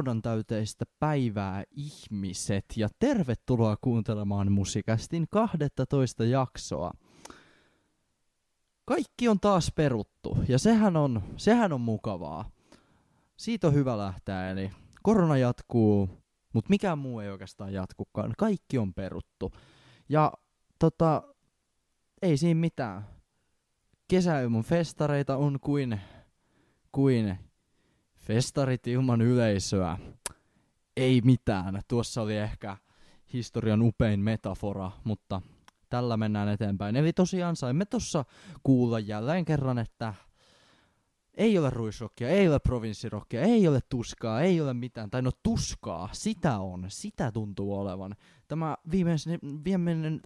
Koronan täyteistä päivää ihmiset ja tervetuloa kuuntelemaan musikästin 12 jaksoa. Kaikki on taas peruttu ja sehän on, sehän on mukavaa. Siitä on hyvä lähteä, eli korona jatkuu, mutta mikään muu ei oikeastaan jatkukaan. Kaikki on peruttu. Ja tota, ei siinä mitään. Kesäilman festareita on kuin, kuin Festarit ilman yleisöä. Ei mitään. Tuossa oli ehkä historian upein metafora, mutta tällä mennään eteenpäin. Eli tosiaan saimme tuossa kuulla jälleen kerran, että ei ole ruisrokkia, ei ole provinssirokkia, ei ole tuskaa, ei ole mitään. Tai no tuskaa, sitä on, sitä tuntuu olevan. Tämä viimeinen, viimeinen,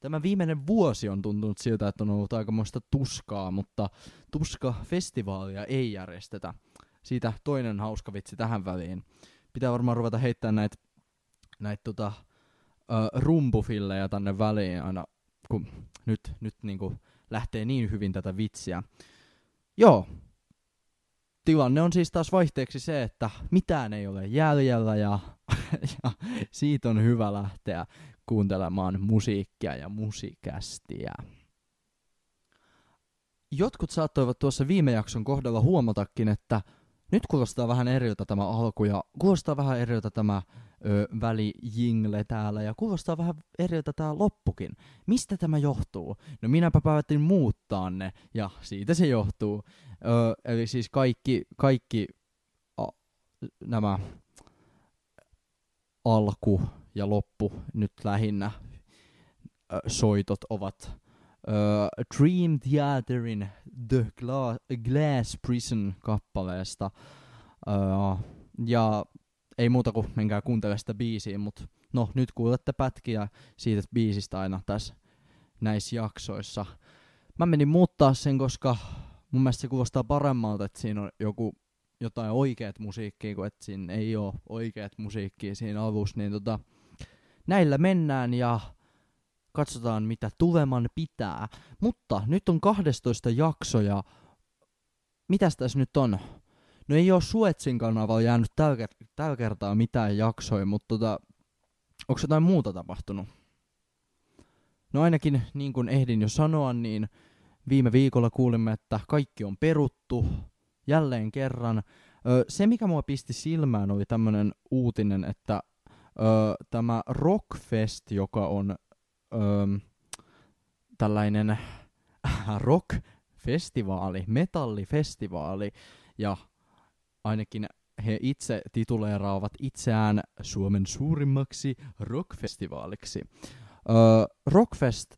tämä viimeinen vuosi on tuntunut siltä, että on ollut aikamoista tuskaa, mutta tuska-festivaalia ei järjestetä siitä toinen hauska vitsi tähän väliin. Pitää varmaan ruveta heittämään näitä näit tota, rumpufillejä tänne väliin aina, kun nyt, nyt niinku lähtee niin hyvin tätä vitsiä. Joo, tilanne on siis taas vaihteeksi se, että mitään ei ole jäljellä ja, ja siitä on hyvä lähteä kuuntelemaan musiikkia ja musiikästiä. Jotkut saattoivat tuossa viime jakson kohdalla huomatakin, että nyt kuulostaa vähän eriltä tämä alku ja kuulostaa vähän eriltä tämä ö, välijingle täällä ja kuulostaa vähän eriltä tämä loppukin. Mistä tämä johtuu? No minäpä päätin muuttaa ne ja siitä se johtuu. Ö, eli siis kaikki, kaikki a, nämä alku ja loppu nyt lähinnä ö, soitot ovat Dream Theaterin The Gla- Glass Prison kappaleesta. Ja ei muuta kuin menkää kuuntele sitä biisiä, mutta no nyt kuulette pätkiä siitä biisistä aina tässä näissä jaksoissa. Mä menin muuttaa sen, koska mun mielestä se kuulostaa paremmalta, että siinä on joku jotain oikeat musiikkia, kuin että siinä ei ole oikeat musiikkia siinä alussa, niin tota, näillä mennään ja katsotaan mitä tuleman pitää. Mutta nyt on 12 jakso ja mitäs tässä nyt on? No ei ole Suetsin kanavalla jäänyt tällä, tällä kertaa mitään jaksoja, mutta tota, onko jotain muuta tapahtunut? No ainakin niin kuin ehdin jo sanoa, niin viime viikolla kuulimme, että kaikki on peruttu jälleen kerran. Ö, se, mikä mua pisti silmään, oli tämmöinen uutinen, että ö, tämä Rockfest, joka on öö, tällainen rock-festivaali, metallifestivaali, ja ainakin he itse tituleeraavat itseään Suomen suurimmaksi rockfestivaaliksi. Öö, Rockfest,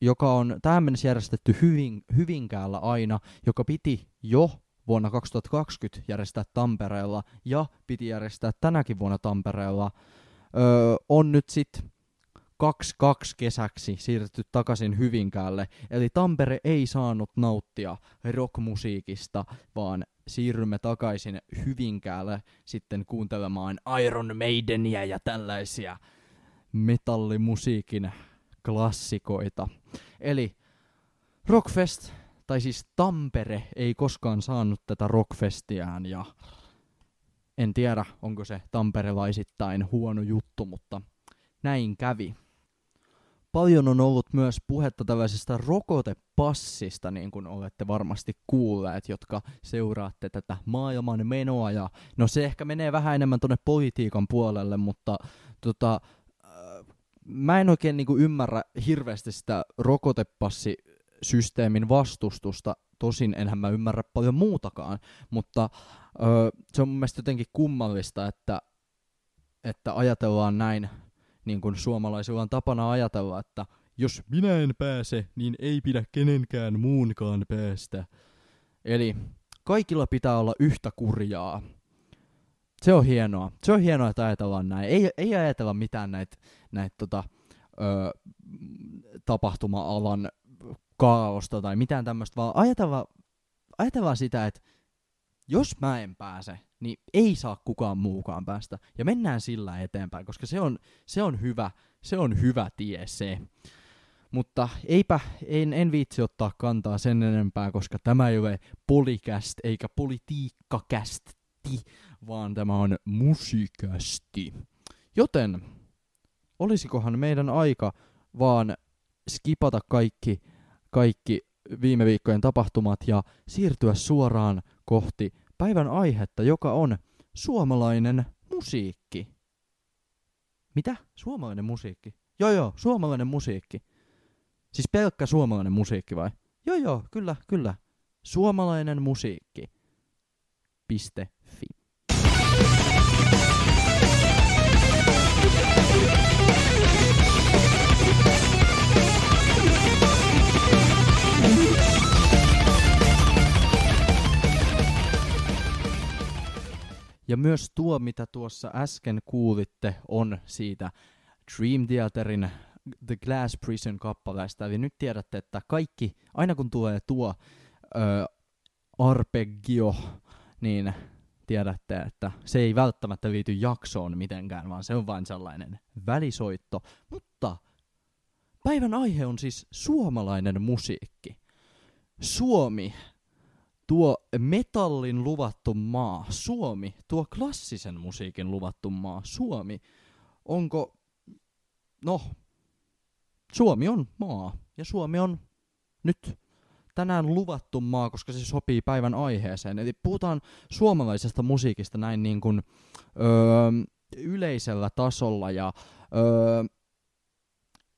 joka on tähän mennessä järjestetty hyvin, Hyvinkäällä aina, joka piti jo vuonna 2020 järjestää Tampereella ja piti järjestää tänäkin vuonna Tampereella, öö, on nyt sitten 22 kesäksi siirretty takaisin Hyvinkäälle, eli Tampere ei saanut nauttia rockmusiikista, vaan siirrymme takaisin Hyvinkäälle sitten kuuntelemaan Iron Maideniä ja tällaisia metallimusiikin klassikoita. Eli Rockfest, tai siis Tampere, ei koskaan saanut tätä Rockfestiään ja en tiedä, onko se tamperelaisittain huono juttu, mutta näin kävi paljon on ollut myös puhetta tällaisesta rokotepassista, niin kuin olette varmasti kuulleet, jotka seuraatte tätä maailman menoa. Ja no se ehkä menee vähän enemmän tuonne politiikan puolelle, mutta tota, äh, mä en oikein niin kuin ymmärrä hirveästi sitä rokotepassisysteemin vastustusta. Tosin enhän mä ymmärrä paljon muutakaan, mutta ö, se on mun mielestä jotenkin kummallista, että, että ajatellaan näin niin kuin suomalaisilla on tapana ajatella, että jos minä en pääse, niin ei pidä kenenkään muunkaan päästä. Eli kaikilla pitää olla yhtä kurjaa. Se on hienoa. Se on hienoa, että ajatellaan näin. Ei, ei ajatella mitään näitä näit, tota, tapahtuma-alan kaaosta tai mitään tämmöistä, vaan ajatella, ajatellaan sitä, että jos mä en pääse, niin ei saa kukaan muukaan päästä. Ja mennään sillä eteenpäin, koska se on, se on hyvä, se on hyvä tie se. Mutta eipä, en, en viitsi ottaa kantaa sen enempää, koska tämä ei ole polikäst eikä politiikkakäst vaan tämä on musikästi. Joten, olisikohan meidän aika vaan skipata kaikki, kaikki viime viikkojen tapahtumat ja siirtyä suoraan kohti päivän aihetta, joka on suomalainen musiikki. Mitä? Suomalainen musiikki? Joo joo, suomalainen musiikki. Siis pelkkä suomalainen musiikki vai? Joo joo, kyllä, kyllä. Suomalainen musiikki. Piste fi. Ja myös tuo, mitä tuossa äsken kuulitte, on siitä Dream Theaterin The Glass Prison kappaleesta. Eli nyt tiedätte, että kaikki, aina kun tulee tuo ö, arpeggio, niin tiedätte, että se ei välttämättä liity jaksoon mitenkään, vaan se on vain sellainen välisoitto. Mutta päivän aihe on siis suomalainen musiikki. Suomi, tuo metallin luvattu maa. Suomi, tuo klassisen musiikin luvattu maa. Suomi, onko, no, Suomi on maa. Ja Suomi on nyt tänään luvattu maa, koska se sopii päivän aiheeseen. Eli puhutaan suomalaisesta musiikista näin niin kuin, öö, yleisellä tasolla ja öö,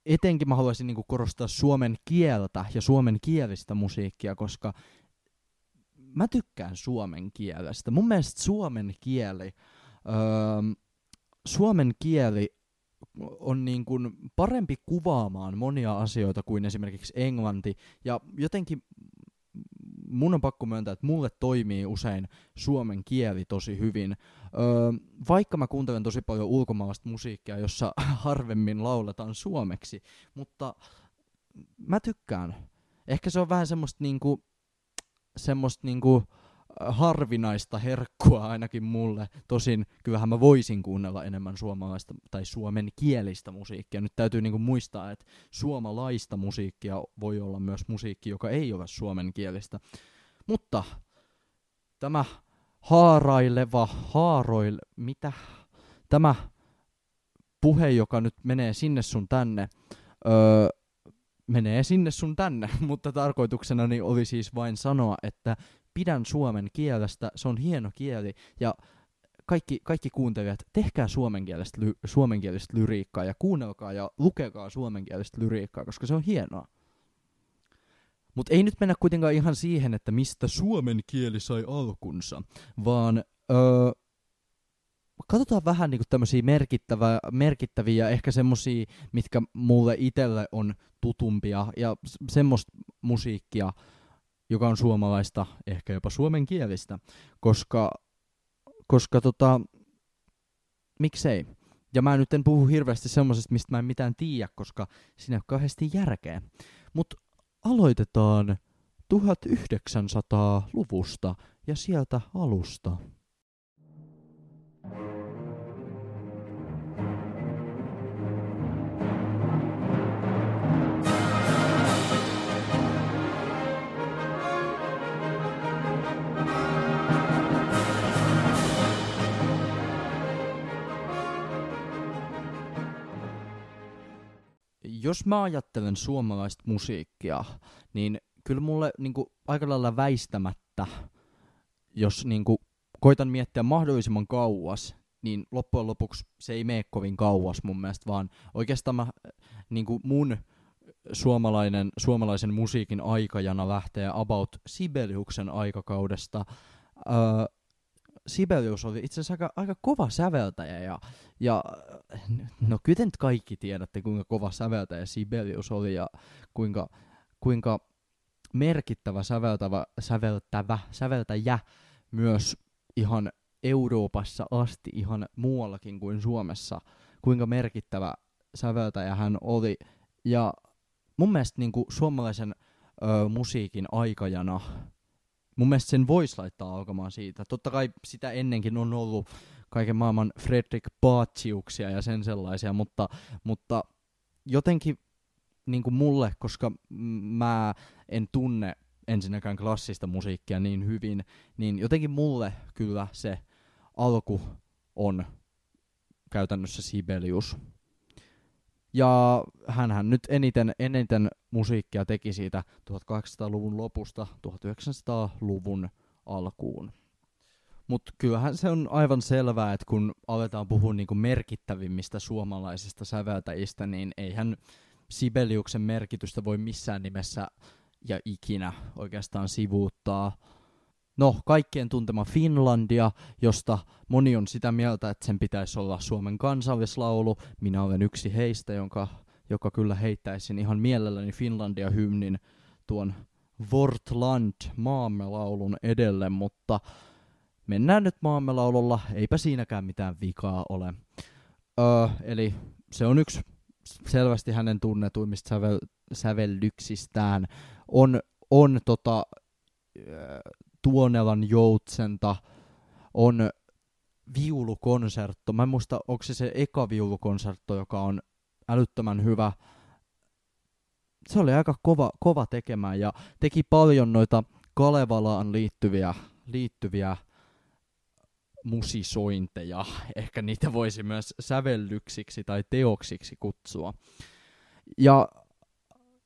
etenkin mä haluaisin niin kuin korostaa suomen kieltä ja suomen kielistä musiikkia, koska mä tykkään suomen kielestä. Mun mielestä suomen kieli, öö, suomen kieli on niin kuin parempi kuvaamaan monia asioita kuin esimerkiksi englanti. Ja jotenkin mun on pakko myöntää, että mulle toimii usein suomen kieli tosi hyvin. Öö, vaikka mä kuuntelen tosi paljon ulkomaalaista musiikkia, jossa harvemmin lauletaan suomeksi, mutta mä tykkään. Ehkä se on vähän semmoista niinku, semmoista niinku, harvinaista herkkua ainakin mulle. Tosin kyllähän mä voisin kuunnella enemmän suomalaista tai suomen kielistä musiikkia. Nyt täytyy niinku muistaa, että suomalaista musiikkia voi olla myös musiikki, joka ei ole suomen kielistä. Mutta tämä haaraileva, haaroil, mitä? Tämä puhe, joka nyt menee sinne sun tänne, öö, menee sinne sun tänne, mutta tarkoituksena oli siis vain sanoa, että pidän suomen kielestä, se on hieno kieli, ja kaikki, kaikki kuuntelijat, tehkää suomenkielistä, ly, suomenkielistä lyriikkaa, ja kuunnelkaa ja lukekaa suomenkielistä lyriikkaa, koska se on hienoa. Mutta ei nyt mennä kuitenkaan ihan siihen, että mistä suomen kieli sai alkunsa, vaan öö, katsotaan vähän niinku tämmöisiä merkittäviä, merkittäviä, ehkä semmosia, mitkä mulle itselle on tutumpia, ja semmoista musiikkia, joka on suomalaista, ehkä jopa suomenkielistä, koska, koska tota, miksei. Ja mä nyt en puhu hirveästi semmoisesta, mistä mä en mitään tiedä, koska siinä on kauheasti järkeä. Mutta aloitetaan 1900-luvusta ja sieltä alusta. Jos mä ajattelen suomalaista musiikkia, niin kyllä mulle niin kuin, aika lailla väistämättä, jos niin kuin, koitan miettiä mahdollisimman kauas, niin loppujen lopuksi se ei mene kovin kauas mun mielestä, vaan oikeastaan mä, niin kuin mun suomalainen, suomalaisen musiikin aikajana lähtee about Sibeliuksen aikakaudesta. Öö, Sibelius oli itse asiassa aika, aika kova säveltäjä ja, ja no kyllä nyt kaikki tiedätte kuinka kova säveltäjä Sibelius oli ja kuinka, kuinka merkittävä säveltävä, säveltävä, säveltäjä myös ihan Euroopassa asti, ihan muuallakin kuin Suomessa, kuinka merkittävä säveltäjä hän oli. Ja mun mielestä niin kuin suomalaisen ö, musiikin aikajana mun mielestä sen voisi laittaa alkamaan siitä. Totta kai sitä ennenkin on ollut kaiken maailman Fredrik Baatsiuksia ja sen sellaisia, mutta, mutta jotenkin niin kuin mulle, koska mä en tunne ensinnäkään klassista musiikkia niin hyvin, niin jotenkin mulle kyllä se alku on käytännössä Sibelius. Ja hän nyt eniten, eniten musiikkia teki siitä 1800-luvun lopusta 1900-luvun alkuun. Mutta kyllähän se on aivan selvää, että kun aletaan puhua niinku merkittävimmistä suomalaisista säveltäjistä, niin eihän Sibeliuksen merkitystä voi missään nimessä ja ikinä oikeastaan sivuuttaa. No, kaikkien tuntema Finlandia, josta moni on sitä mieltä, että sen pitäisi olla Suomen kansallislaulu. Minä olen yksi heistä, jonka, joka kyllä heittäisin ihan mielelläni Finlandia-hymnin tuon Vortland maamme laulun edelle, mutta mennään nyt maamme laululla, eipä siinäkään mitään vikaa ole. Öö, eli se on yksi selvästi hänen tunnetuimmista sävel, sävellyksistään. On, on tota, Tuonelan joutsenta, on viulukonsertto. Mä en muista, onko se se eka viulukonsertto, joka on älyttömän hyvä. Se oli aika kova, kova tekemään ja teki paljon noita Kalevalaan liittyviä, liittyviä musisointeja. Ehkä niitä voisi myös sävellyksiksi tai teoksiksi kutsua. Ja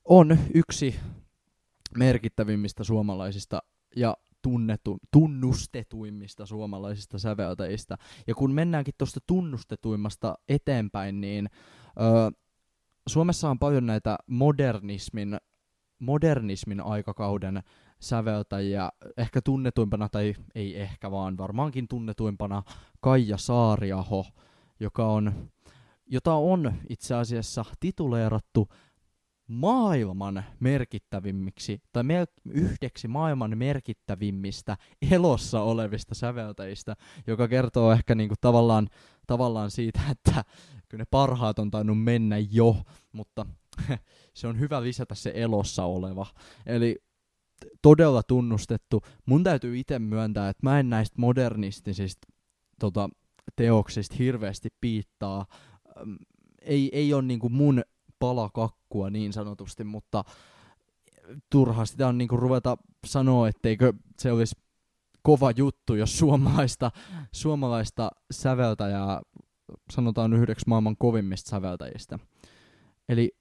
on yksi merkittävimmistä suomalaisista ja tunnetu, tunnustetuimmista suomalaisista säveltäjistä. Ja kun mennäänkin tuosta tunnustetuimmasta eteenpäin, niin ö, Suomessa on paljon näitä modernismin, modernismin aikakauden säveltäjiä, ehkä tunnetuimpana, tai ei ehkä vaan varmaankin tunnetuimpana, Kaija Saariaho, joka on, jota on itse asiassa tituleerattu maailman merkittävimmiksi, tai me- yhdeksi maailman merkittävimmistä elossa olevista säveltäjistä, joka kertoo ehkä niinku tavallaan, tavallaan siitä, että kyllä ne parhaat on tainnut mennä jo, mutta se on hyvä lisätä se elossa oleva. Eli todella tunnustettu. Mun täytyy itse myöntää, että mä en näistä modernistisista tota, teoksista hirveästi piittaa. Ei, ei ole niinku mun palakakkua niin sanotusti, mutta turha sitä on niinku ruveta sanoa, etteikö se olisi kova juttu, jos suomalaista, suomalaista säveltäjää sanotaan yhdeksi maailman kovimmista säveltäjistä. Eli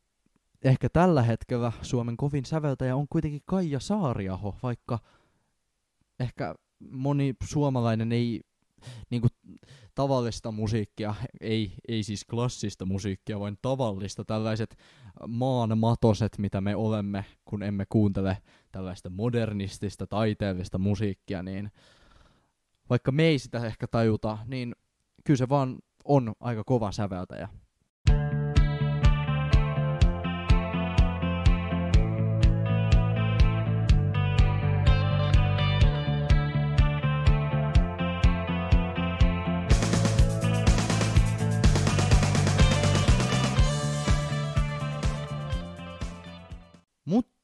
ehkä tällä hetkellä Suomen kovin säveltäjä on kuitenkin Kaija Saariaho, vaikka ehkä moni suomalainen ei niin kuin, tavallista musiikkia, ei, ei siis klassista musiikkia, vaan tavallista, tällaiset maanmatoset, mitä me olemme, kun emme kuuntele tällaista modernistista, taiteellista musiikkia, niin vaikka me ei sitä ehkä tajuta, niin kyllä se vaan on aika kova säveltäjä.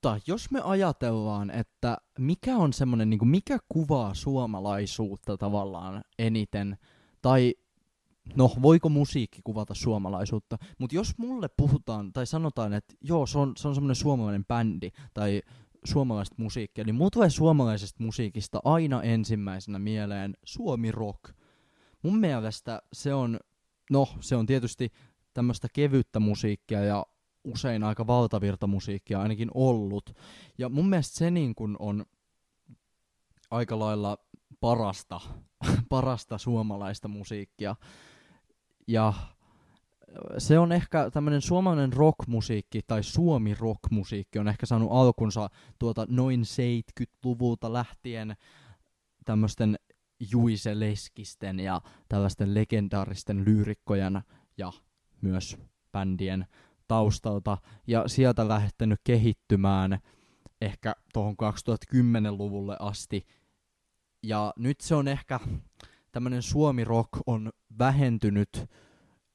Mutta jos me ajatellaan, että mikä on semmoinen, niin mikä kuvaa suomalaisuutta tavallaan eniten, tai no voiko musiikki kuvata suomalaisuutta, mutta jos mulle puhutaan tai sanotaan, että joo, se on, se on semmoinen suomalainen bändi tai suomalaista musiikkia, niin mulla tulee suomalaisesta musiikista aina ensimmäisenä mieleen Suomi Rock. Mun mielestä se on, no se on tietysti tämmöistä kevyttä musiikkia ja usein aika valtavirtamusiikkia ainakin ollut. Ja mun mielestä se niin kun on aika lailla parasta, parasta suomalaista musiikkia. Ja se on ehkä tämmöinen suomalainen rockmusiikki tai suomi rockmusiikki on ehkä saanut alkunsa tuota noin 70-luvulta lähtien tämmöisten Juise Leskisten ja tällaisten legendaaristen lyyrikkojen ja myös bändien taustalta ja sieltä lähtenyt kehittymään ehkä tuohon 2010-luvulle asti. Ja nyt se on ehkä, tämmöinen suomi rock on vähentynyt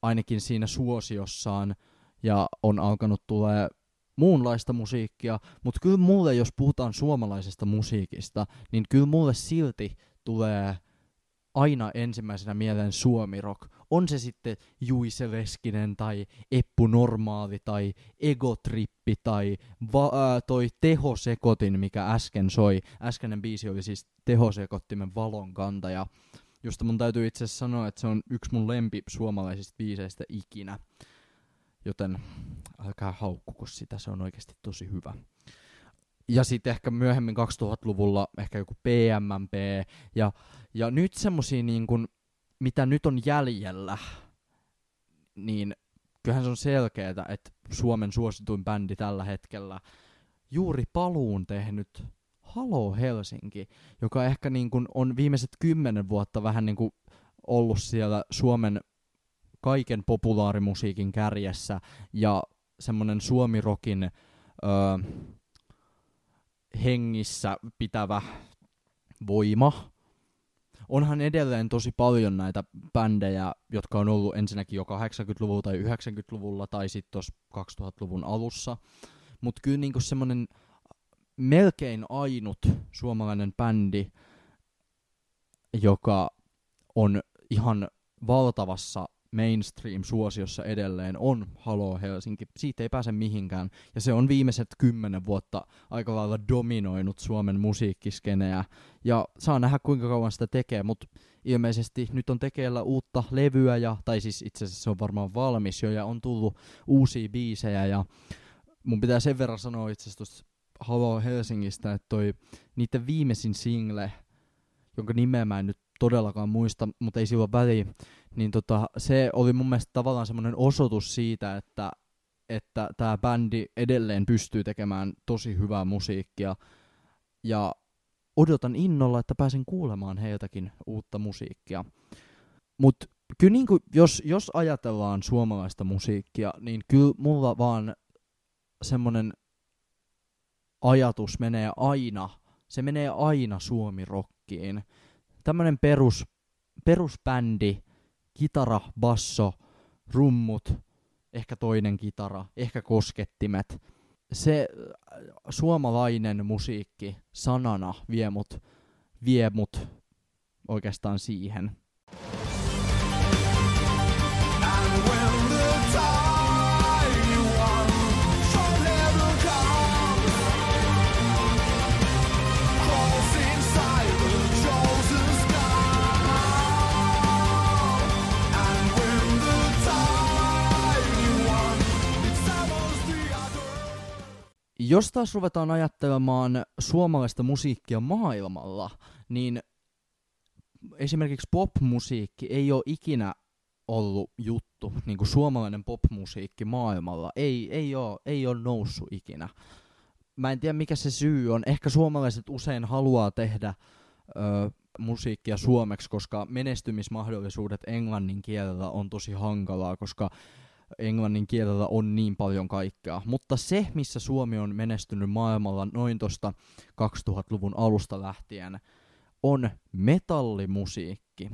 ainakin siinä suosiossaan ja on alkanut tulee muunlaista musiikkia, mutta kyllä mulle, jos puhutaan suomalaisesta musiikista, niin kyllä mulle silti tulee aina ensimmäisenä mieleen suomirok. On se sitten Juise Leskinen tai Eppu Normaali tai Egotrippi tai va- ää, toi Tehosekotin, mikä äsken soi. Äskeinen biisi oli siis Tehosekottimen valon kantaja. josta mun täytyy itse asiassa sanoa, että se on yksi mun lempi suomalaisista biiseistä ikinä. Joten älkää haukkuko sitä, se on oikeasti tosi hyvä. Ja sitten ehkä myöhemmin 2000-luvulla ehkä joku PMMP. Ja, ja nyt semmosia niin kun, mitä nyt on jäljellä, niin kyllähän se on selkeää, että Suomen suosituin bändi tällä hetkellä juuri paluun tehnyt Halo Helsinki, joka ehkä niin kuin on viimeiset kymmenen vuotta vähän niin kuin ollut siellä Suomen kaiken populaarimusiikin kärjessä ja semmoinen suomirokin öö, hengissä pitävä voima. Onhan edelleen tosi paljon näitä bändejä, jotka on ollut ensinnäkin jo 80-luvulla tai 90-luvulla tai sitten tuossa 2000-luvun alussa. Mutta kyllä niinku semmoinen melkein ainut suomalainen bändi, joka on ihan valtavassa mainstream-suosiossa edelleen on Halo Helsinki. Siitä ei pääse mihinkään. Ja se on viimeiset kymmenen vuotta aika lailla dominoinut Suomen musiikkiskeneä. Ja saa nähdä kuinka kauan sitä tekee, mutta ilmeisesti nyt on tekeillä uutta levyä, ja, tai siis itse asiassa se on varmaan valmis jo, ja on tullut uusia biisejä, ja mun pitää sen verran sanoa itse asiassa Halo Helsingistä, että toi niiden viimeisin single, jonka nimeä mä en nyt todellakaan muista, mutta ei sillä väliä, niin tota, se oli mun mielestä tavallaan semmoinen osoitus siitä, että että tämä bändi edelleen pystyy tekemään tosi hyvää musiikkia. Ja odotan innolla, että pääsen kuulemaan heiltäkin uutta musiikkia. Mutta kyllä niin kuin, jos, jos ajatellaan suomalaista musiikkia, niin kyllä mulla vaan semmoinen ajatus menee aina, se menee aina suomirokkiin. Tämmönen perus, perusbändi, kitara, basso, rummut, ehkä toinen kitara, ehkä koskettimet. Se äh, suomalainen musiikki sanana vie mut, vie mut oikeastaan siihen. Jos taas ruvetaan ajattelemaan suomalaista musiikkia maailmalla, niin esimerkiksi popmusiikki ei ole ikinä ollut juttu, niin kuin suomalainen popmusiikki maailmalla. Ei, ei, ole, ei ole noussut ikinä. Mä en tiedä mikä se syy on. Ehkä suomalaiset usein haluaa tehdä ö, musiikkia suomeksi, koska menestymismahdollisuudet englannin kielellä on tosi hankalaa, koska englannin kielellä on niin paljon kaikkea. Mutta se, missä Suomi on menestynyt maailmalla noin tuosta 2000-luvun alusta lähtien, on metallimusiikki.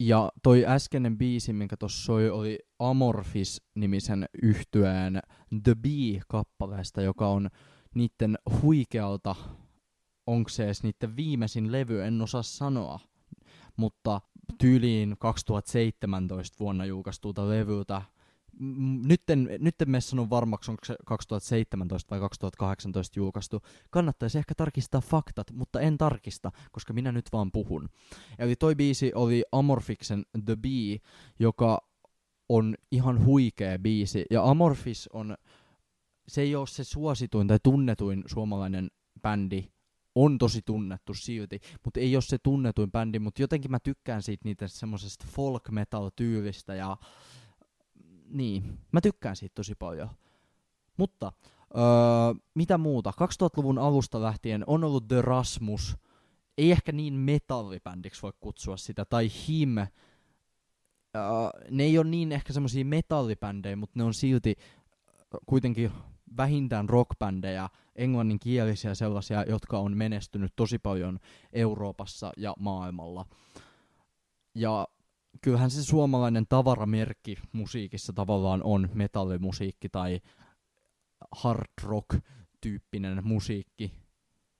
Ja toi äskeinen biisi, minkä tuossa soi, oli Amorphis-nimisen yhtyeen The Bee-kappaleesta, joka on niiden huikealta, onko se edes niiden viimeisin levy, en osaa sanoa, mutta tyyliin 2017 vuonna julkaistulta levyltä nyt en, nyt en mene sanon varmaksi, onko se 2017 vai 2018 julkaistu. Kannattaisi ehkä tarkistaa faktat, mutta en tarkista, koska minä nyt vaan puhun. Eli toi biisi oli Amorphiksen The Bee, joka on ihan huikea biisi. Ja Amorphis on, se ei ole se suosituin tai tunnetuin suomalainen bändi, on tosi tunnettu silti, mutta ei ole se tunnetuin bändi, mutta jotenkin mä tykkään siitä niitä semmoisesta folk metal tyylistä ja niin, mä tykkään siitä tosi paljon. Mutta, öö, mitä muuta? 2000-luvun alusta lähtien on ollut The Rasmus, ei ehkä niin metallibändiksi voi kutsua sitä, tai Him, öö, ne ei ole niin ehkä semmoisia metallibändejä, mutta ne on silti kuitenkin vähintään rockbändejä, englanninkielisiä sellaisia, jotka on menestynyt tosi paljon Euroopassa ja maailmalla. Ja kyllähän se suomalainen tavaramerkki musiikissa tavallaan on metallimusiikki tai hard rock tyyppinen musiikki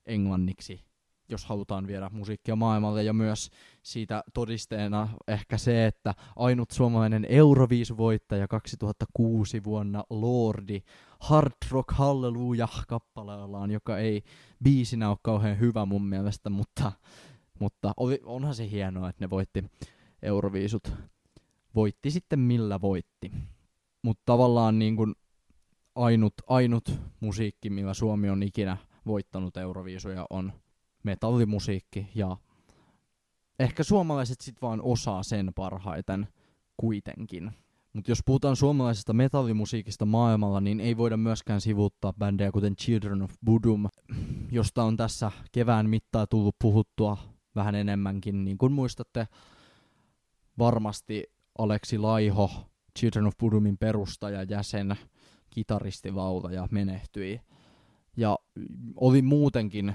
englanniksi, jos halutaan viedä musiikkia maailmalle. Ja myös siitä todisteena ehkä se, että ainut suomalainen Euroviisuvoittaja 2006 vuonna Lordi Hard Rock Hallelujah kappaleellaan, joka ei biisinä ole kauhean hyvä mun mielestä, mutta mutta onhan se hienoa, että ne voitti Euroviisut. Voitti sitten millä voitti. Mutta tavallaan niin kuin ainut, ainut musiikki, millä Suomi on ikinä voittanut Euroviisuja, on metallimusiikki ja ehkä suomalaiset sit vaan osaa sen parhaiten kuitenkin. Mutta jos puhutaan suomalaisesta metallimusiikista maailmalla, niin ei voida myöskään sivuuttaa bändejä kuten Children of Bodom, josta on tässä kevään mittaa tullut puhuttua vähän enemmänkin. Niin kuin muistatte, varmasti Aleksi Laiho, Children of Bodomin perustaja, jäsen, kitaristi, laulaja, menehtyi. Ja oli muutenkin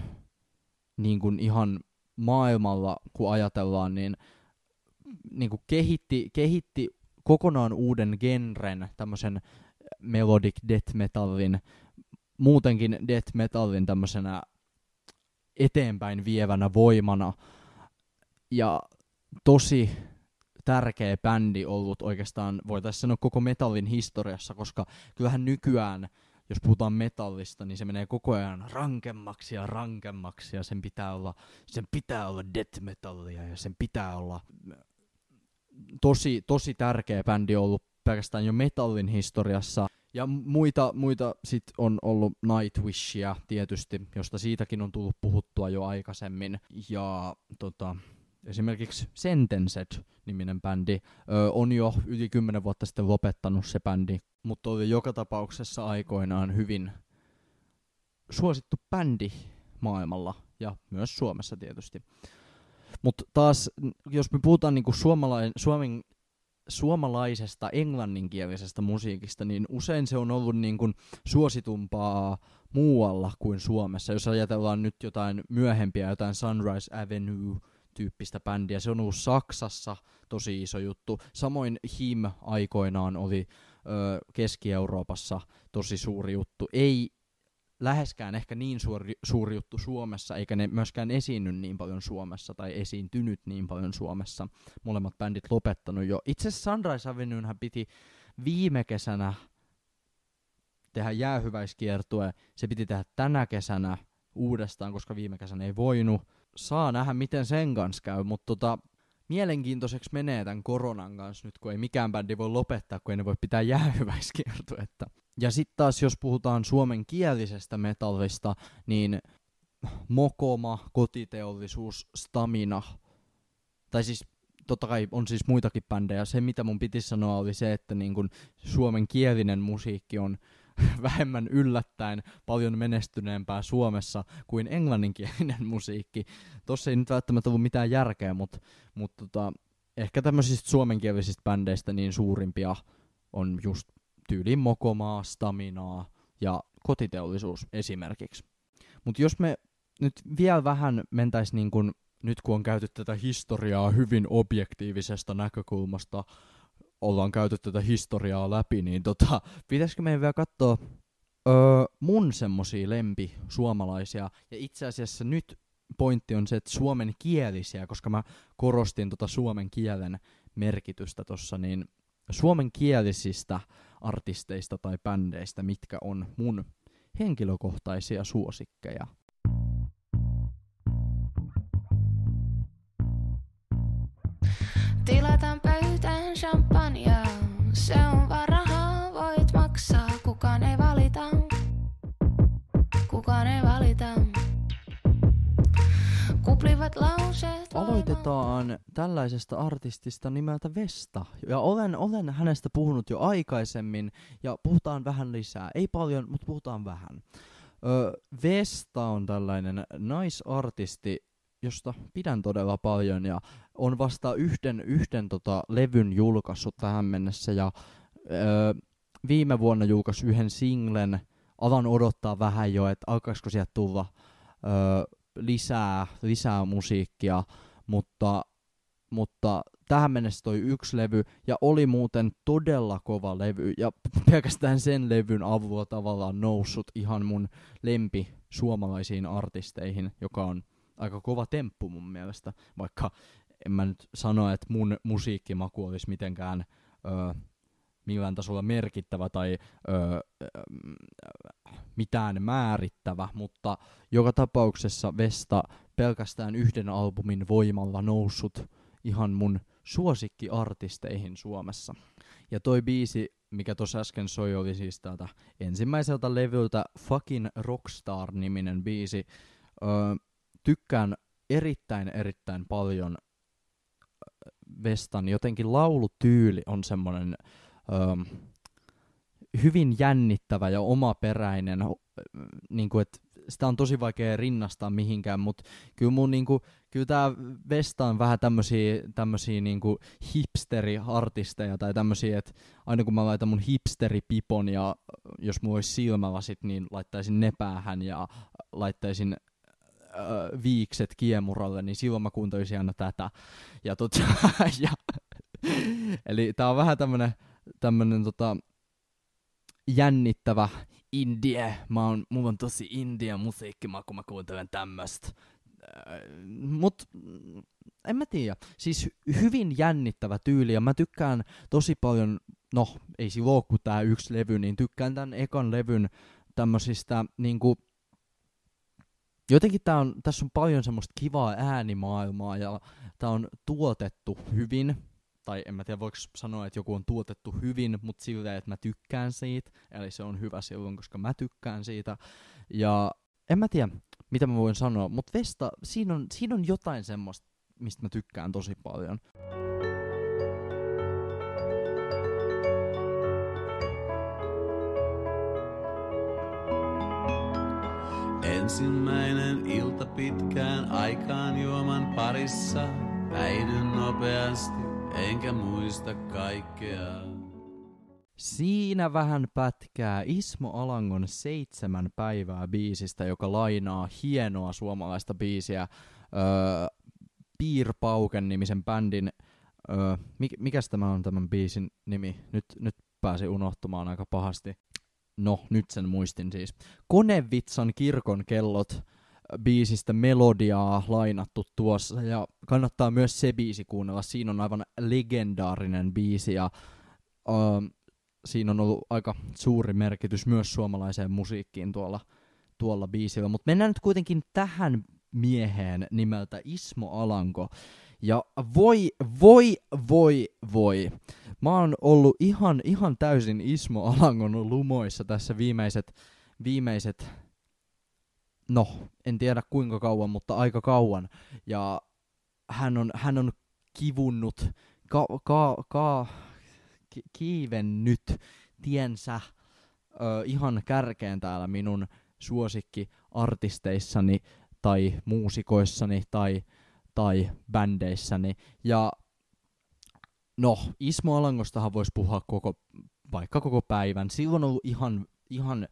niin kuin ihan maailmalla, kun ajatellaan, niin, niin kuin kehitti, kehitti kokonaan uuden genren, tämmöisen melodic death metallin, muutenkin death metallin tämmöisenä eteenpäin vievänä voimana. Ja tosi tärkeä bändi ollut oikeastaan, voitaisiin sanoa koko metallin historiassa, koska kyllähän nykyään, jos puhutaan metallista, niin se menee koko ajan rankemmaksi ja rankemmaksi ja sen pitää olla, sen pitää olla death metallia ja sen pitää olla tosi, tosi tärkeä bändi ollut pelkästään jo metallin historiassa. Ja muita, muita sit on ollut Nightwishia tietysti, josta siitäkin on tullut puhuttua jo aikaisemmin. Ja tota, esimerkiksi Sentenced-niminen bändi ö, on jo yli 10 vuotta sitten lopettanut se bändi, mutta oli joka tapauksessa aikoinaan hyvin suosittu bändi maailmalla ja myös Suomessa tietysti. Mutta taas, jos me puhutaan niinku suomala- suomen, suomalaisesta englanninkielisestä musiikista, niin usein se on ollut niinku suositumpaa muualla kuin Suomessa. Jos ajatellaan nyt jotain myöhempiä, jotain Sunrise Avenue, tyyppistä bändiä. Se on ollut Saksassa tosi iso juttu. Samoin Him aikoinaan oli ö, Keski-Euroopassa tosi suuri juttu. Ei läheskään ehkä niin suuri, suuri juttu Suomessa, eikä ne myöskään esiinny niin paljon Suomessa tai esiintynyt niin paljon Suomessa. Molemmat bändit lopettanut jo. Itse asiassa Sunrise Avenuehän piti viime kesänä tehdä jäähyväiskiertue. Se piti tehdä tänä kesänä uudestaan, koska viime kesänä ei voinut. Saa nähdä, miten sen kanssa käy, mutta tota, mielenkiintoiseksi menee tämän koronan kanssa nyt, kun ei mikään bändi voi lopettaa, kun ei ne voi pitää jäähyväiskiertuetta. Ja sitten taas, jos puhutaan suomenkielisestä metallista, niin Mokoma, kotiteollisuus, Stamina, tai siis totta kai on siis muitakin bändejä. Se, mitä mun piti sanoa, oli se, että niin kun suomenkielinen musiikki on vähemmän yllättäen paljon menestyneempää Suomessa kuin englanninkielinen musiikki. Tossa ei nyt välttämättä ollut mitään järkeä, mutta mut tota, ehkä tämmöisistä suomenkielisistä bändeistä niin suurimpia on just tyyliin Mokomaa, Staminaa ja kotiteollisuus esimerkiksi. Mutta jos me nyt vielä vähän mentäis niin kun, nyt kun on käyty tätä historiaa hyvin objektiivisesta näkökulmasta, ollaan käyty tätä historiaa läpi, niin tota, pitäisikö meidän vielä katsoa öö, mun semmosia lempi suomalaisia, ja itse asiassa nyt pointti on se, että suomen kielisiä, koska mä korostin tota suomen kielen merkitystä tossa, niin suomen kielisistä artisteista tai bändeistä, mitkä on mun henkilökohtaisia suosikkeja. Tilataan pöytään champagnea, se on vaan rahaa, voit maksaa, kukaan ei valita. Kukaan ei valita. Kuplivat lauseet Aloitetaan tällaisesta artistista nimeltä Vesta. Ja olen, olen hänestä puhunut jo aikaisemmin, ja puhutaan vähän lisää. Ei paljon, mutta puhutaan vähän. Ö, Vesta on tällainen naisartisti, josta pidän todella paljon ja on vasta yhden, yhden tota levyn julkaissut tähän mennessä ja öö, viime vuonna julkaisi yhden singlen. Alan odottaa vähän jo, että alkaisiko sieltä tulla öö, lisää, lisää musiikkia, mutta, mutta tähän mennessä toi yksi levy, ja oli muuten todella kova levy, ja pelkästään sen levyn avulla tavallaan noussut ihan mun lempi suomalaisiin artisteihin, joka on aika kova temppu mun mielestä, vaikka en mä nyt sano, että mun musiikkimaku olisi mitenkään öö, millään tasolla merkittävä tai öö, mitään määrittävä, mutta joka tapauksessa Vesta pelkästään yhden albumin voimalla noussut ihan mun suosikkiartisteihin Suomessa. Ja toi biisi, mikä tuossa äsken soi, oli siis täältä ensimmäiseltä levyltä Fucking Rockstar-niminen biisi. Öö, tykkään erittäin erittäin paljon Vestan. Jotenkin laulutyyli on semmoinen öö, hyvin jännittävä ja omaperäinen, niin kuin, että sitä on tosi vaikea rinnastaa mihinkään, mutta kyllä mun niinku, kyllä tää Vesta on vähän tämmösiä, tämmösiä niinku hipsteri-artisteja tai tämmösiä, että aina kun mä laitan mun hipsteripipon ja jos mulla olisi silmälasit, niin laittaisin ne päähän ja laittaisin äh, viikset kiemuralle, niin silloin mä kuuntelisin aina tätä. Ja tota, ja, eli tää on vähän tämmönen, tämmönen tota, jännittävä indie. Mä oon, mulla on tosi india musiikkimaku, kun mä kuuntelen tämmöstä. Mut en mä tiedä. Siis hyvin jännittävä tyyli ja mä tykkään tosi paljon, no ei silloin kun tää yksi levy, niin tykkään tän ekan levyn tämmöisistä niinku jotenkin tää on, tässä on paljon semmoista kivaa äänimaailmaa ja tää on tuotettu hyvin. Tai en mä tiedä voiko sanoa, että joku on tuotettu hyvin, mutta silleen, että mä tykkään siitä, eli se on hyvä silloin, koska mä tykkään siitä, ja en mä tiedä, mitä mä voin sanoa, mutta Vesta, siinä on, siinä on jotain semmoista, mistä mä tykkään tosi paljon. Ensimmäinen ilta pitkään aikaan juoman parissa, päihdyn nopeasti enkä muista kaikkea. Siinä vähän pätkää Ismo Alangon seitsemän päivää biisistä, joka lainaa hienoa suomalaista biisiä öö, Piirpauken nimisen bändin. Öö, mik, mikäs tämä on tämän biisin nimi? Nyt, nyt pääsi unohtumaan aika pahasti. No, nyt sen muistin siis. Konevitsan kirkon kellot biisistä melodiaa lainattu tuossa, ja kannattaa myös se biisi kuunnella. Siinä on aivan legendaarinen biisi, ja uh, siinä on ollut aika suuri merkitys myös suomalaiseen musiikkiin tuolla, tuolla biisillä. Mutta mennään nyt kuitenkin tähän mieheen nimeltä Ismo Alanko. Ja voi, voi, voi, voi. Mä oon ollut ihan, ihan täysin Ismo Alangon lumoissa tässä viimeiset, viimeiset no, en tiedä kuinka kauan, mutta aika kauan. Ja hän on, hän on kivunnut, ka, ka, ka, ki, kiivennyt tiensä ö, ihan kärkeen täällä minun suosikkiartisteissani tai muusikoissani tai, tai bändeissäni. Ja no, Ismo Alangostahan voisi puhua koko, vaikka koko päivän. Silloin on ollut ihan, ihan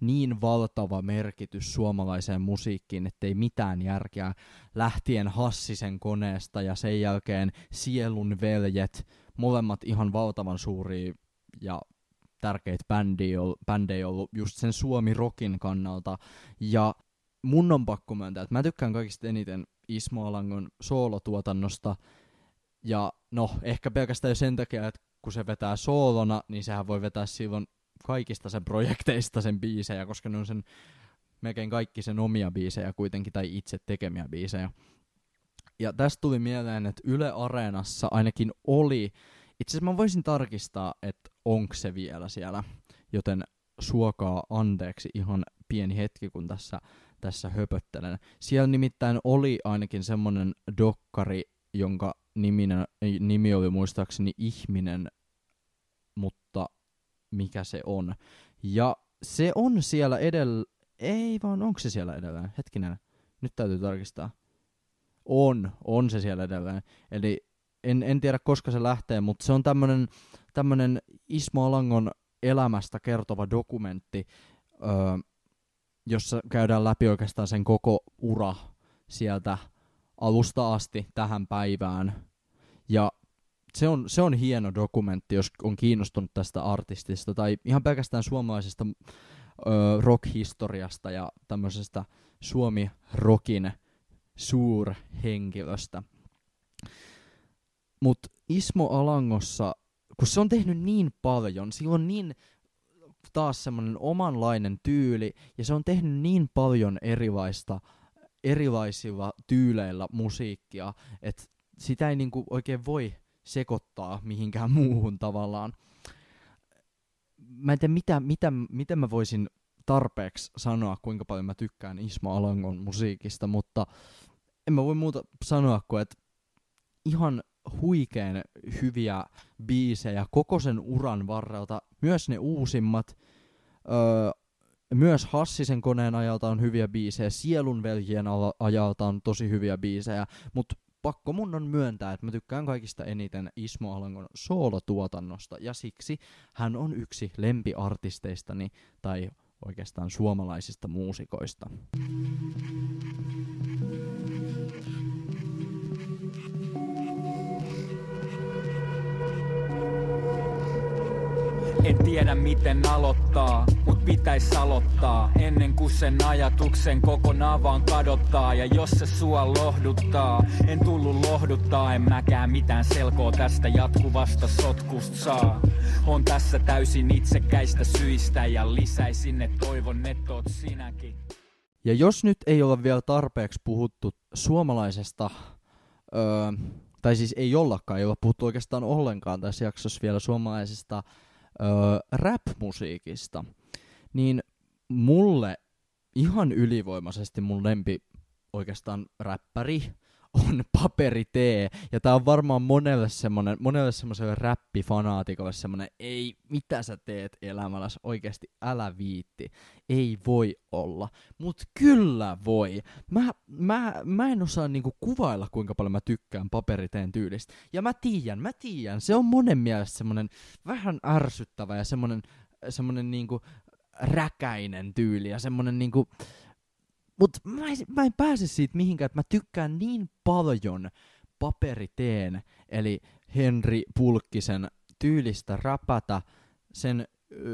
niin valtava merkitys suomalaiseen musiikkiin, ettei mitään järkeä lähtien Hassisen koneesta ja sen jälkeen Sielun veljet, molemmat ihan valtavan suuria ja tärkeitä bändejä ollut just sen Suomi-rokin kannalta. Ja mun on pakko myöntää, että mä tykkään kaikista eniten Ismo Alangon soolotuotannosta. Ja no, ehkä pelkästään jo sen takia, että kun se vetää soolona, niin sehän voi vetää silloin kaikista sen projekteista sen biisejä, koska ne on sen melkein kaikki sen omia biisejä kuitenkin, tai itse tekemiä biisejä. Ja tästä tuli mieleen, että Yle Areenassa ainakin oli, itse asiassa mä voisin tarkistaa, että onko se vielä siellä, joten suokaa anteeksi ihan pieni hetki, kun tässä, tässä höpöttelen. Siellä nimittäin oli ainakin semmonen dokkari, jonka niminen, nimi oli muistaakseni Ihminen, mutta mikä se on. Ja se on siellä edellä, ei vaan onko se siellä edelleen, hetkinen, nyt täytyy tarkistaa. On, on se siellä edelleen. Eli en, en tiedä koska se lähtee, mutta se on tämmönen, tämmönen Ismo Alangon elämästä kertova dokumentti, öö, jossa käydään läpi oikeastaan sen koko ura sieltä alusta asti tähän päivään. Ja se on, se on hieno dokumentti, jos on kiinnostunut tästä artistista tai ihan pelkästään suomalaisesta ö, rock-historiasta ja tämmöisestä Suomi-rockin suurhenkilöstä. Mutta Ismo Alangossa, kun se on tehnyt niin paljon, sillä on niin taas semmoinen omanlainen tyyli, ja se on tehnyt niin paljon erilaista, erilaisilla tyyleillä musiikkia, että sitä ei niinku oikein voi sekoittaa mihinkään muuhun tavallaan. Mä en tiedä, mitä, mitä, miten mä voisin tarpeeksi sanoa, kuinka paljon mä tykkään Ismo Alangon musiikista, mutta en mä voi muuta sanoa kuin, että ihan huikeen hyviä biisejä koko sen uran varrelta, myös ne uusimmat. Öö, myös Hassisen koneen ajalta on hyviä biisejä, Sielunveljien ajalta on tosi hyviä biisejä, mutta pakko mun on myöntää, että mä tykkään kaikista eniten Ismo Alangon soolotuotannosta, ja siksi hän on yksi lempiartisteistani, tai oikeastaan suomalaisista muusikoista. En tiedä miten aloittaa, pitäis aloittaa Ennen kuin sen ajatuksen kokonaan vaan kadottaa. Ja jos se sua lohduttaa, en tullut lohduttaa En mäkään mitään selkoa tästä jatkuvasta sotkusta saa. On tässä täysin itsekäistä syistä Ja lisäisin, että toivon, että oot sinäkin. Ja jos nyt ei ole vielä tarpeeksi puhuttu suomalaisesta, öö, tai siis ei ollakaan, ei ole puhuttu oikeastaan ollenkaan tässä jaksossa vielä suomalaisesta öö, rap-musiikista, niin mulle ihan ylivoimaisesti mun lempi oikeastaan räppäri on Paperi T. Ja tää on varmaan monelle semmonen, monelle semmoiselle räppifanaatikolle semmonen, ei, mitä sä teet elämälläs oikeasti, älä viitti. Ei voi olla. Mut kyllä voi. Mä, mä, mä en osaa niinku kuvailla, kuinka paljon mä tykkään Paperi Teen tyylistä. Ja mä tiedän, mä tiedän, se on monen mielestä semmonen vähän ärsyttävä ja semmonen, semmonen niinku räkäinen tyyli ja semmonen niinku, Mut mä, en, mä en pääse siitä mihinkään, että mä tykkään niin paljon paperiteen, eli Henri Pulkkisen tyylistä räpätä, sen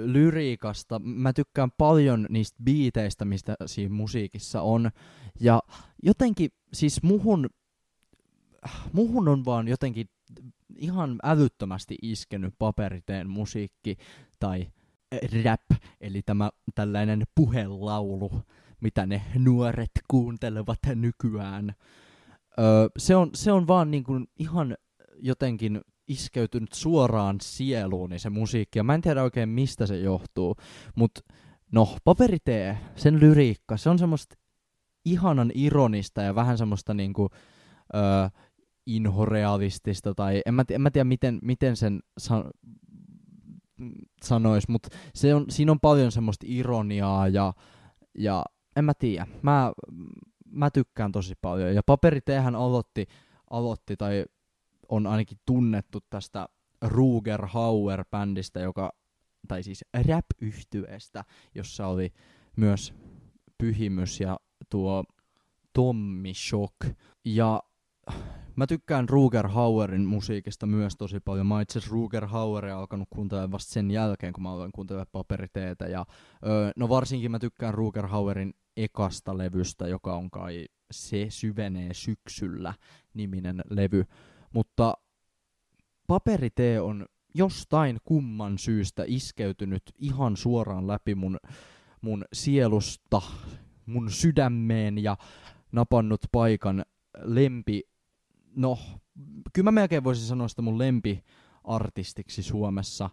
lyriikasta. Mä tykkään paljon niistä biiteistä, mistä siinä musiikissa on. Ja jotenkin, siis muhun, muhun on vaan jotenkin ihan älyttömästi iskenyt paperiteen musiikki tai rap, eli tämä tällainen puhelaulu mitä ne nuoret kuuntelevat nykyään. Öö, se, on, se on vaan niin kuin ihan jotenkin iskeytynyt suoraan sieluuni se musiikki, ja mä en tiedä oikein mistä se johtuu, mutta no, paperitee, sen lyriikka, se on semmoista ihanan ironista ja vähän semmoista niinku, öö, inhorealistista, tai en mä, en mä tiedä miten, miten sen san, sanois, mutta se on, siinä on paljon semmoista ironiaa ja, ja en mä tiedä. Mä, mä tykkään tosi paljon. Ja Paperitehän aloitti, aloitti tai on ainakin tunnettu tästä Ruger Hauer-bändistä, joka, tai siis rap jossa oli myös Pyhimys ja tuo Tommy Shock. Ja Mä tykkään Ruger Hauerin musiikista myös tosi paljon. Mä itse Ruger Haueria alkanut kuuntelemaan vasta sen jälkeen, kun mä aloin kuuntelemaan paperiteetä. Ja, öö, no varsinkin mä tykkään Ruger Hauerin ekasta levystä, joka on kai Se syvenee syksyllä niminen levy. Mutta paperitee on jostain kumman syystä iskeytynyt ihan suoraan läpi mun, mun sielusta, mun sydämeen ja napannut paikan lempi no, kyllä mä melkein voisin sanoa sitä mun lempiartistiksi Suomessa,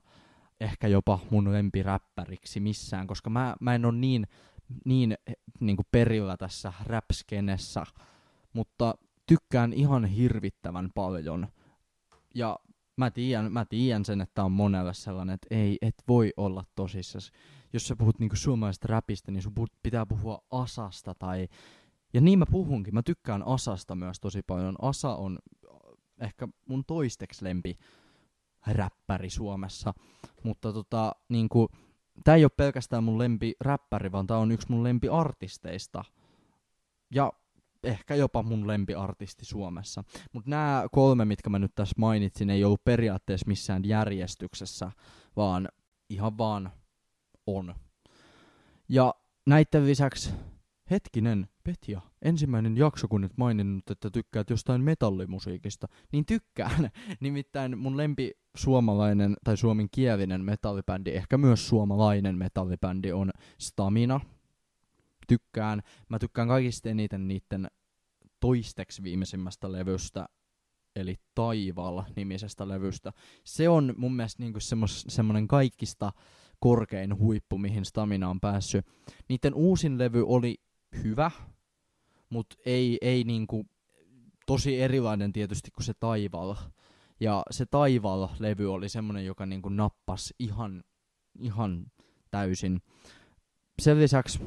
ehkä jopa mun lempiräppäriksi missään, koska mä, mä en ole niin, niin, niin kuin perillä tässä räpskenessä, mutta tykkään ihan hirvittävän paljon. Ja mä tiedän, mä tiedän sen, että on monelle sellainen, että ei, et voi olla tosissaan. Jos sä puhut niinku suomalaisesta räpistä, niin sun pitää puhua asasta tai ja niin mä puhunkin. Mä tykkään Asasta myös tosi paljon. Asa on ehkä mun toisteksi lempi räppäri Suomessa. Mutta tota, niinku, tää ei ole pelkästään mun lempi räppäri, vaan tää on yksi mun lempi artisteista. Ja ehkä jopa mun lempiartisti Suomessa. Mutta nämä kolme, mitkä mä nyt tässä mainitsin, ei ollut periaatteessa missään järjestyksessä, vaan ihan vaan on. Ja näiden lisäksi hetkinen, Petja, ensimmäinen jakso, kun nyt maininnut, että tykkäät jostain metallimusiikista, niin tykkään. Nimittäin mun lempi suomalainen tai suomenkielinen metallibändi, ehkä myös suomalainen metallibändi on Stamina. Tykkään. Mä tykkään kaikista eniten niiden toisteksi viimeisimmästä levystä, eli Taival-nimisestä levystä. Se on mun mielestä niinku semmos, semmonen kaikista korkein huippu, mihin Stamina on päässyt. Niiden uusin levy oli hyvä, mutta ei, ei niinku, tosi erilainen tietysti kuin se Taival. Ja se Taival-levy oli semmonen, joka niinku nappas ihan, ihan täysin. Sen lisäksi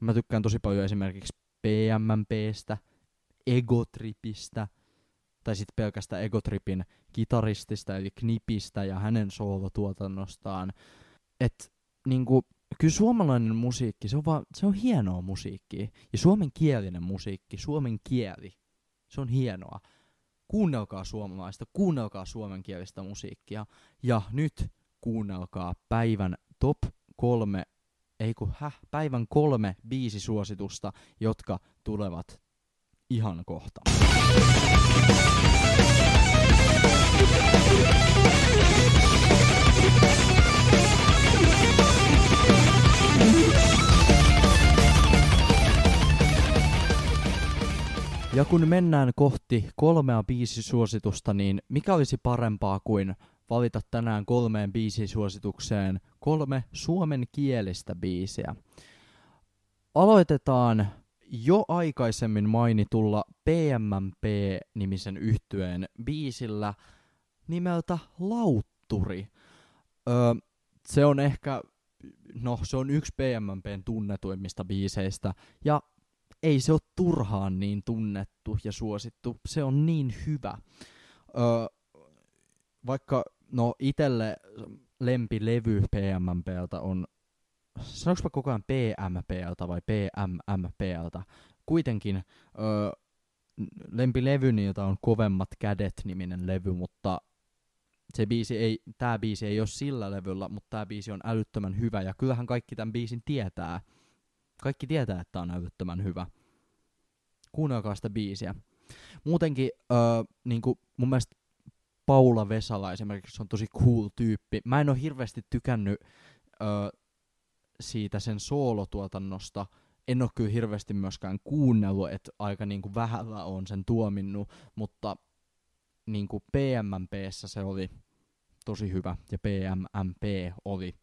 mä tykkään tosi paljon esimerkiksi PMMPstä, Egotripistä, tai sitten pelkästään Egotripin kitaristista eli Knipistä ja hänen soolotuotannostaan. Et niinku, kyllä suomalainen musiikki, se on, vaan, se on hienoa musiikkia. Ja suomenkielinen musiikki, suomen kieli, se on hienoa. Kuunnelkaa suomalaista, kuunnelkaa suomenkielistä musiikkia. Ja nyt kuunnelkaa päivän top kolme, ei kun häh, päivän kolme biisi suositusta, jotka tulevat ihan kohta. Ja kun mennään kohti kolmea biisisuositusta, niin mikä olisi parempaa kuin valita tänään kolmeen biisisuositukseen kolme suomenkielistä biisiä? Aloitetaan jo aikaisemmin mainitulla PMMP-nimisen yhtyeen biisillä nimeltä Lautturi. Öö, se on ehkä, no se on yksi PMMPn tunnetuimmista biiseistä, ja ei se ole turhaan niin tunnettu ja suosittu. Se on niin hyvä. Öö, vaikka no itelle lempilevy PMMPltä on, sanoinko koko ajan PMPltä vai PMMPltä? Kuitenkin öö, lempilevyni, jota on Kovemmat kädet niminen levy, mutta se biisi ei, tää biisi ei ole sillä levyllä, mutta tää biisi on älyttömän hyvä ja kyllähän kaikki tämän biisin tietää. Kaikki tietää, että on älyttömän hyvä. Kuunnelkaa sitä biisiä. Muutenkin öö, niinku, mun mielestä Paula Vesala esimerkiksi on tosi cool tyyppi. Mä en ole hirveästi tykännyt öö, siitä sen soolotuotannosta. En ole kyllä hirveästi myöskään kuunnellut, että aika niinku vähällä on sen tuominnut, mutta niinku PMMPssä se oli tosi hyvä ja PMMP oli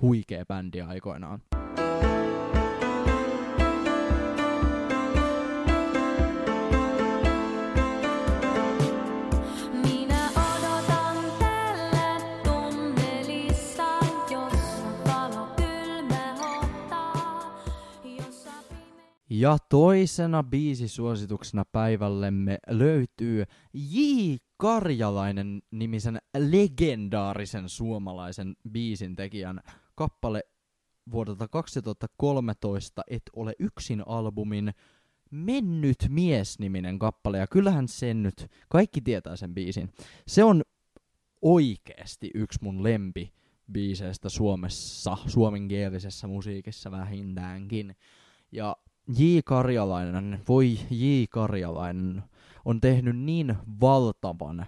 huikea bändi aikoinaan. Ja toisena biisisuosituksena päivällemme löytyy J. Karjalainen nimisen legendaarisen suomalaisen biisin tekijän kappale vuodelta 2013 Et ole yksin albumin Mennyt mies-niminen kappale, ja kyllähän sen nyt, kaikki tietää sen biisin. Se on oikeesti yksi mun lempi biiseistä Suomessa, suomenkielisessä musiikissa vähintäänkin. Ja J. Karjalainen, voi J. Karjalainen, on tehnyt niin valtavan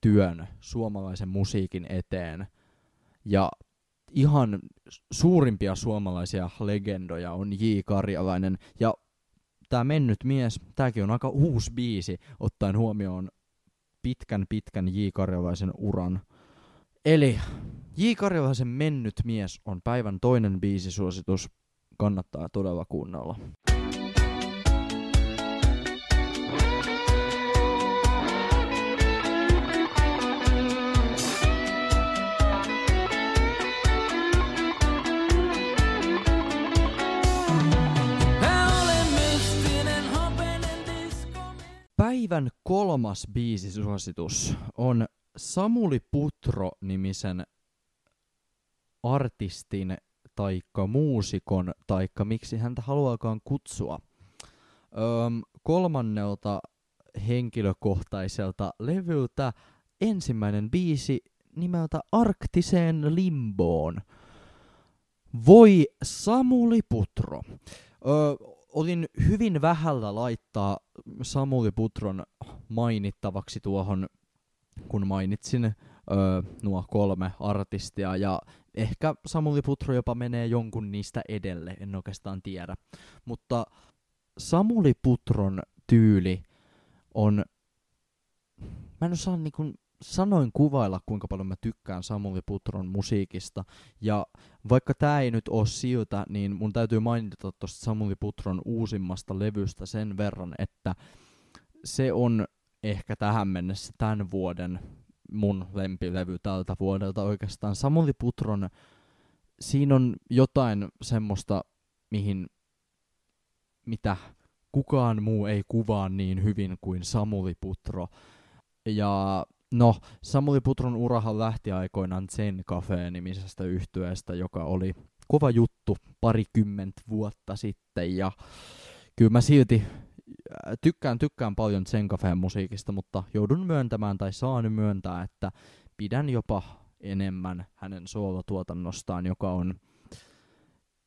työn suomalaisen musiikin eteen. Ja ihan suurimpia suomalaisia legendoja on J. Karjalainen. Ja tämä mennyt mies, tämäkin on aika uusi biisi, ottaen huomioon pitkän pitkän J. Karjalaisen uran. Eli J. Karjalaisen mennyt mies on päivän toinen biisisuositus. Kannattaa todella kuunnella. Päivän kolmas biisisuositus on Samuli Putro-nimisen artistin taikka muusikon, taikka miksi häntä haluaakaan kutsua. Öm, kolmannelta henkilökohtaiselta levyltä ensimmäinen biisi nimeltä Arktiseen limboon. Voi Samuli Putro. Ö, olin hyvin vähällä laittaa Samuli Putron mainittavaksi tuohon, kun mainitsin öö, nuo kolme artistia, ja ehkä Samuli Putro jopa menee jonkun niistä edelle, en oikeastaan tiedä. Mutta Samuli Putron tyyli on, mä en osaa niinku sanoin kuvailla, kuinka paljon mä tykkään Samuli Putron musiikista. Ja vaikka tää ei nyt oo siltä, niin mun täytyy mainita tuosta Samuli Putron uusimmasta levystä sen verran, että se on ehkä tähän mennessä tämän vuoden mun lempilevy tältä vuodelta oikeastaan. Samuli Putron, siinä on jotain semmoista, mihin, mitä kukaan muu ei kuvaa niin hyvin kuin Samuli Putro. Ja no, Samuli Putron urahan lähti aikoinaan Zen Cafe-nimisestä yhtyeestä, joka oli kova juttu parikymmentä vuotta sitten. Ja kyllä mä silti äh, tykkään, tykkään paljon Zen Cafeen musiikista, mutta joudun myöntämään tai saan myöntää, että pidän jopa enemmän hänen soolotuotannostaan, joka on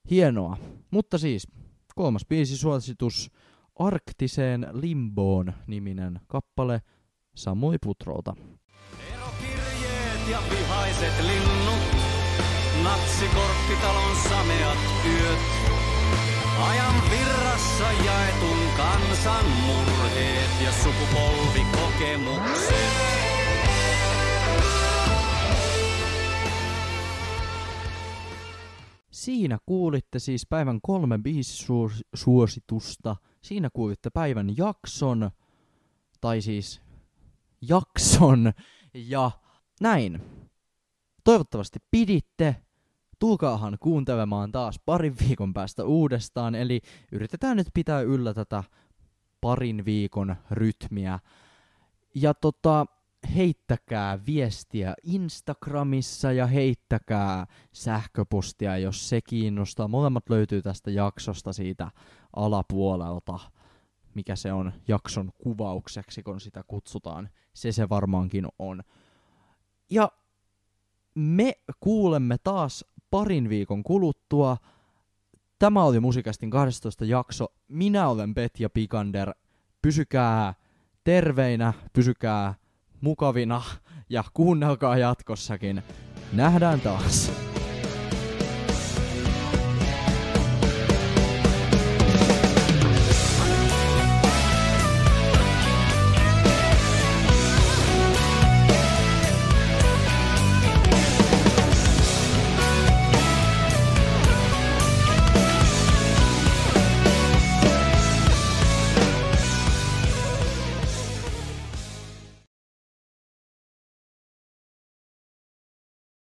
hienoa. Mutta siis, kolmas biisi suositus, Arktiseen limboon niminen kappale Samuli Putrolta. Erokirjeet ja vihaiset linnut, natsikorttitalon sameat yöt. Ajan virrassa jaetun kansan murheet ja sukupolvikokemukset. Siinä kuulitte siis päivän kolme biisisuositusta. Siinä kuulitte päivän jakson, tai siis jakson, ja näin. Toivottavasti piditte. Tulkaahan kuuntelemaan taas parin viikon päästä uudestaan, eli yritetään nyt pitää yllä tätä parin viikon rytmiä. Ja tota, heittäkää viestiä Instagramissa ja heittäkää sähköpostia, jos se kiinnostaa. Molemmat löytyy tästä jaksosta siitä alapuolelta, mikä se on jakson kuvaukseksi, kun sitä kutsutaan. Se se varmaankin on. Ja me kuulemme taas parin viikon kuluttua. Tämä oli Musikastin 12 jakso. Minä olen Petja Pikander. Pysykää terveinä, pysykää mukavina ja kuunnelkaa jatkossakin. Nähdään taas.